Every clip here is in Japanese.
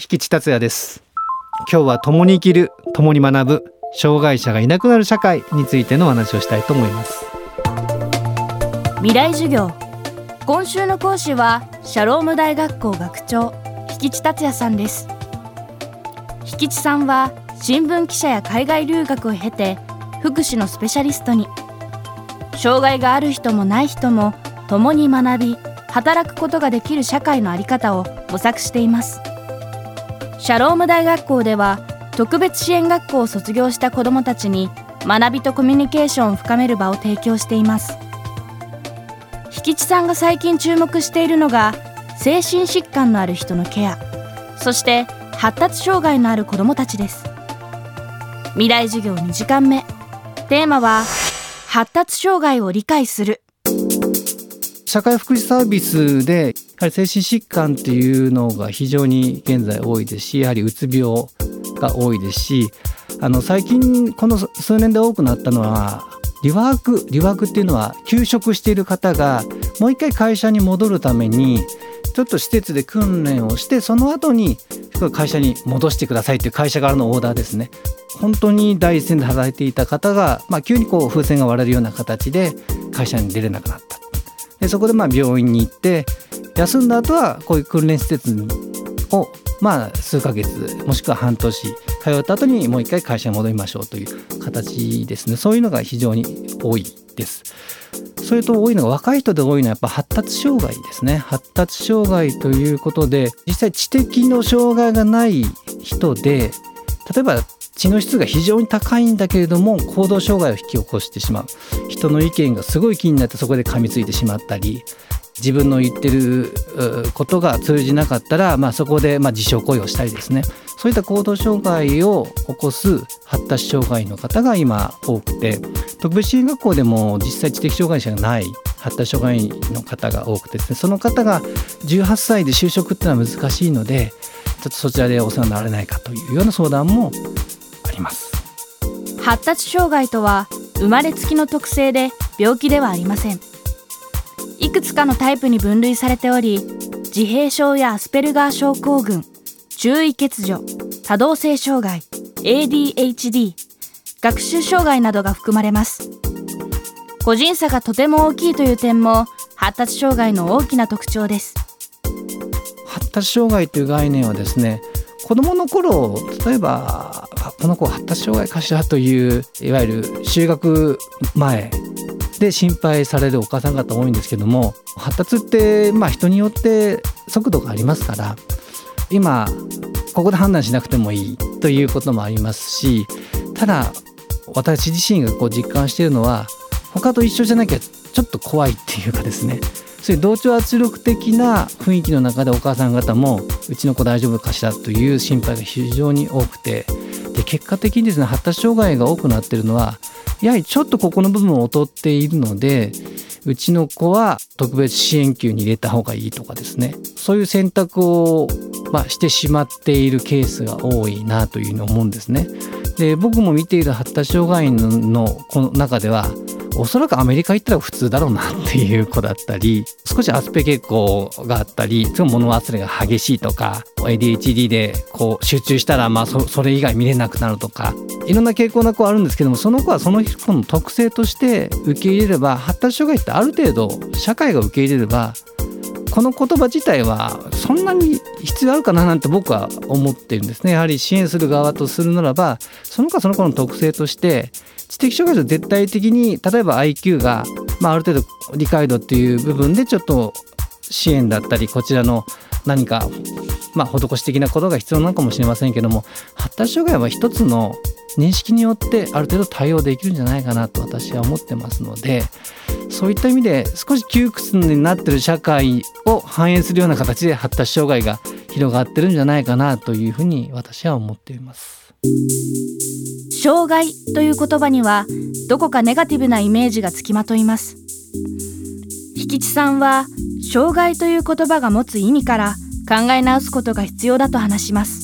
引地達也です。今日は共に生きる共に学ぶ障害者がいなくなる社会についてのお話をしたいと思います。未来授業。今週の講師はシャローム大学校学長引地達也さんです。引地さんは新聞記者や海外留学を経て福祉のスペシャリストに。障害がある人もない人も共に学び働くことができる社会の在り方を模索しています。シャローム大学校では特別支援学校を卒業した子どもたちに学びとコミュニケーションを深める場を提供しています。引地さんが最近注目しているのが精神疾患のある人のケア。そして発達障害のある子どもたちです。未来授業2時間目。テーマは発達障害を理解する。社会福祉サービスではり精神疾患っていうのが非常に現在多いですしやはりうつ病が多いですしあの最近この数年で多くなったのはリワークリワークっていうのは休職している方がもう一回会社に戻るためにちょっと施設で訓練をしてその後に会社に戻してくださいっていう会社側のオーダーですね。本当に第一線で働いていた方が、まあ、急にこう風船が割れるような形で会社に出れなくなった。でそこでまあ病院に行って休んだ後はこういう訓練施設をまあ数ヶ月もしくは半年通った後にもう一回会社に戻りましょうという形ですね。そういうのが非常に多いです。それと多いのが若い人で多いのはやっぱ発達障害ですね。発達障害ということで実際知的の障害がない人で例えば知の質が非常に高いんだけれども行動障害を引き起こしてしまう。人の意見がすごい気になってそこで噛みついてしまったり自分の言ってることが通じなかったら、まあ、そこでまあ自傷行為をしたりですね。そういった行動障害を起こす発達障害の方が今多くて特別支援学校でも実際知的障害者がない発達障害の方が多くてですねその方が18歳で就職っていうのは難しいのでちょっとそちらでお世話になれないかというような相談もあります。発達障害とは生まれつきの特性で病気ではありません。いくつかのタイプに分類されており自閉症やアスペルガー症候群注意欠如多動性障害 ADHD 学習障害などが含まれます。個人差がとても大きいという点も発達障害の大きな特徴です。発達障害という概念はですね子どもの頃例えばこの子発達障害かしらといういわゆる就学前で心配されるお母さん方多いんですけども発達ってまあ人によって速度がありますから今ここで判断しなくてもいいということもありますしただ私自身がこう実感しているのは他と一緒じゃなきゃちょっと怖いっていうかですねそういう同調圧力的な雰囲気の中でお母さん方もうちの子大丈夫かしらという心配が非常に多くてで結果的にですね発達障害が多くなってるのはやはりちょっとここの部分を劣っているのでうちの子は特別支援級に入れた方がいいとかですねそういう選択を、まあ、してしまっているケースが多いなというふうに思うんですね。で僕も見ている発達障害のこの中ではおそらくアメリカ行ったら普通だろうなっていう子だったり少しアスペ傾向があったり物忘れが激しいとか ADHD でこう集中したらまあそれ以外見れなくなるとかいろんな傾向な子はあるんですけどもその子はその子の特性として受け入れれば発達障害ってある程度社会が受け入れればこの言葉自体はそんなに必要あるかななんて僕は思ってるんですね。やはり支援する側とするならばその子はその子の特性として知的障害者絶対的に例えば IQ が、まあ、ある程度理解度っていう部分でちょっと支援だったりこちらの何か、まあ、施し的なことが必要なのかもしれませんけども発達障害は一つの認識によってある程度対応できるんじゃないかなと私は思ってますのでそういった意味で少し窮屈になってる社会を反映するような形で発達障害が広がってるんじゃないかなというふうに私は思っています。障害という言葉にはどこかネガティブなイメージがつきまといます引地さんは障害という言葉が持つ意味から考え直すことが必要だと話します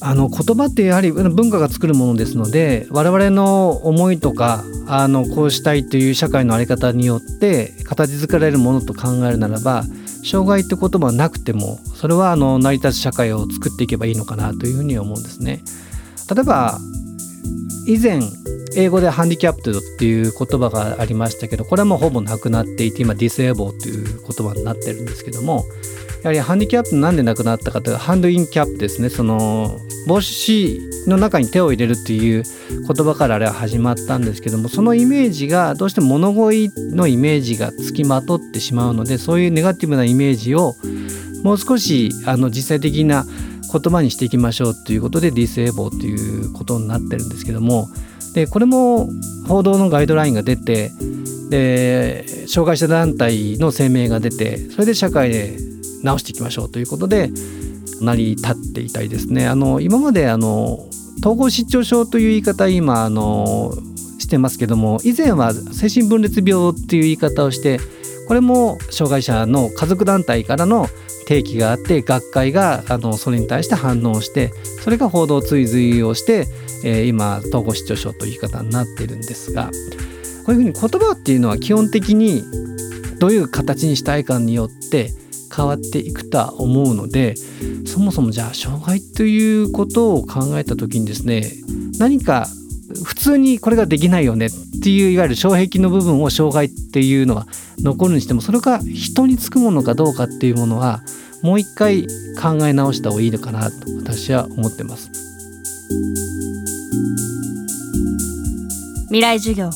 あの言葉ってやはり文化が作るものですので我々の思いとかあのこうしたいという社会の在り方によって形作られるものと考えるならば障害って言葉はなくてもそれはあの成り立つ社会を作っていけばいいのかなというふうに思うんですね。例えば以前英語でハンディキャップっていう言葉がありましたけどこれはもうほぼなくなっていて今ディスエボーという言葉になってるんですけどもやはりハンディキャップなんでなくなったかというとハンドインキャップですねその帽子の中に手を入れるっていう言葉からあれは始まったんですけどもそのイメージがどうしても物乞いのイメージがつきまとってしまうのでそういうネガティブなイメージをもう少しあの実際的な言葉にしていきましょうということでディスエボーということになってるんですけどもでこれも報道のガイドラインが出てで障害者団体の声明が出てそれで社会で直していきましょうということで成り立っていたりですね。あの今まであの統合失調症という言い方今あのしてますけども以前は精神分裂病っていう言い方をしてこれも障害者の家族団体からの提起があって学会があのそれに対して反応してそれが報道追随をして、えー、今統合失調症という言い方になっているんですがこういうふうに言葉っていうのは基本的にどういう形にしたいかによって変わっていくとは思うのでそもそもじゃあ障害ということを考えた時にですね何か普通にこれができないよねっていういわゆる障壁の部分を障害っていうのは残るにしてもそれが人につくものかどうかっていうものはもう一回考え直した方がいいのかなと私は思ってます。未来授業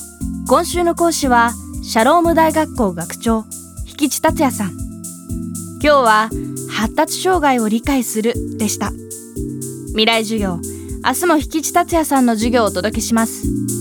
今週の講師はシャローム大学校学長引地達也さん。今日は発達障害を理解するでした。未来授業明日も引地達也さんの授業をお届けします。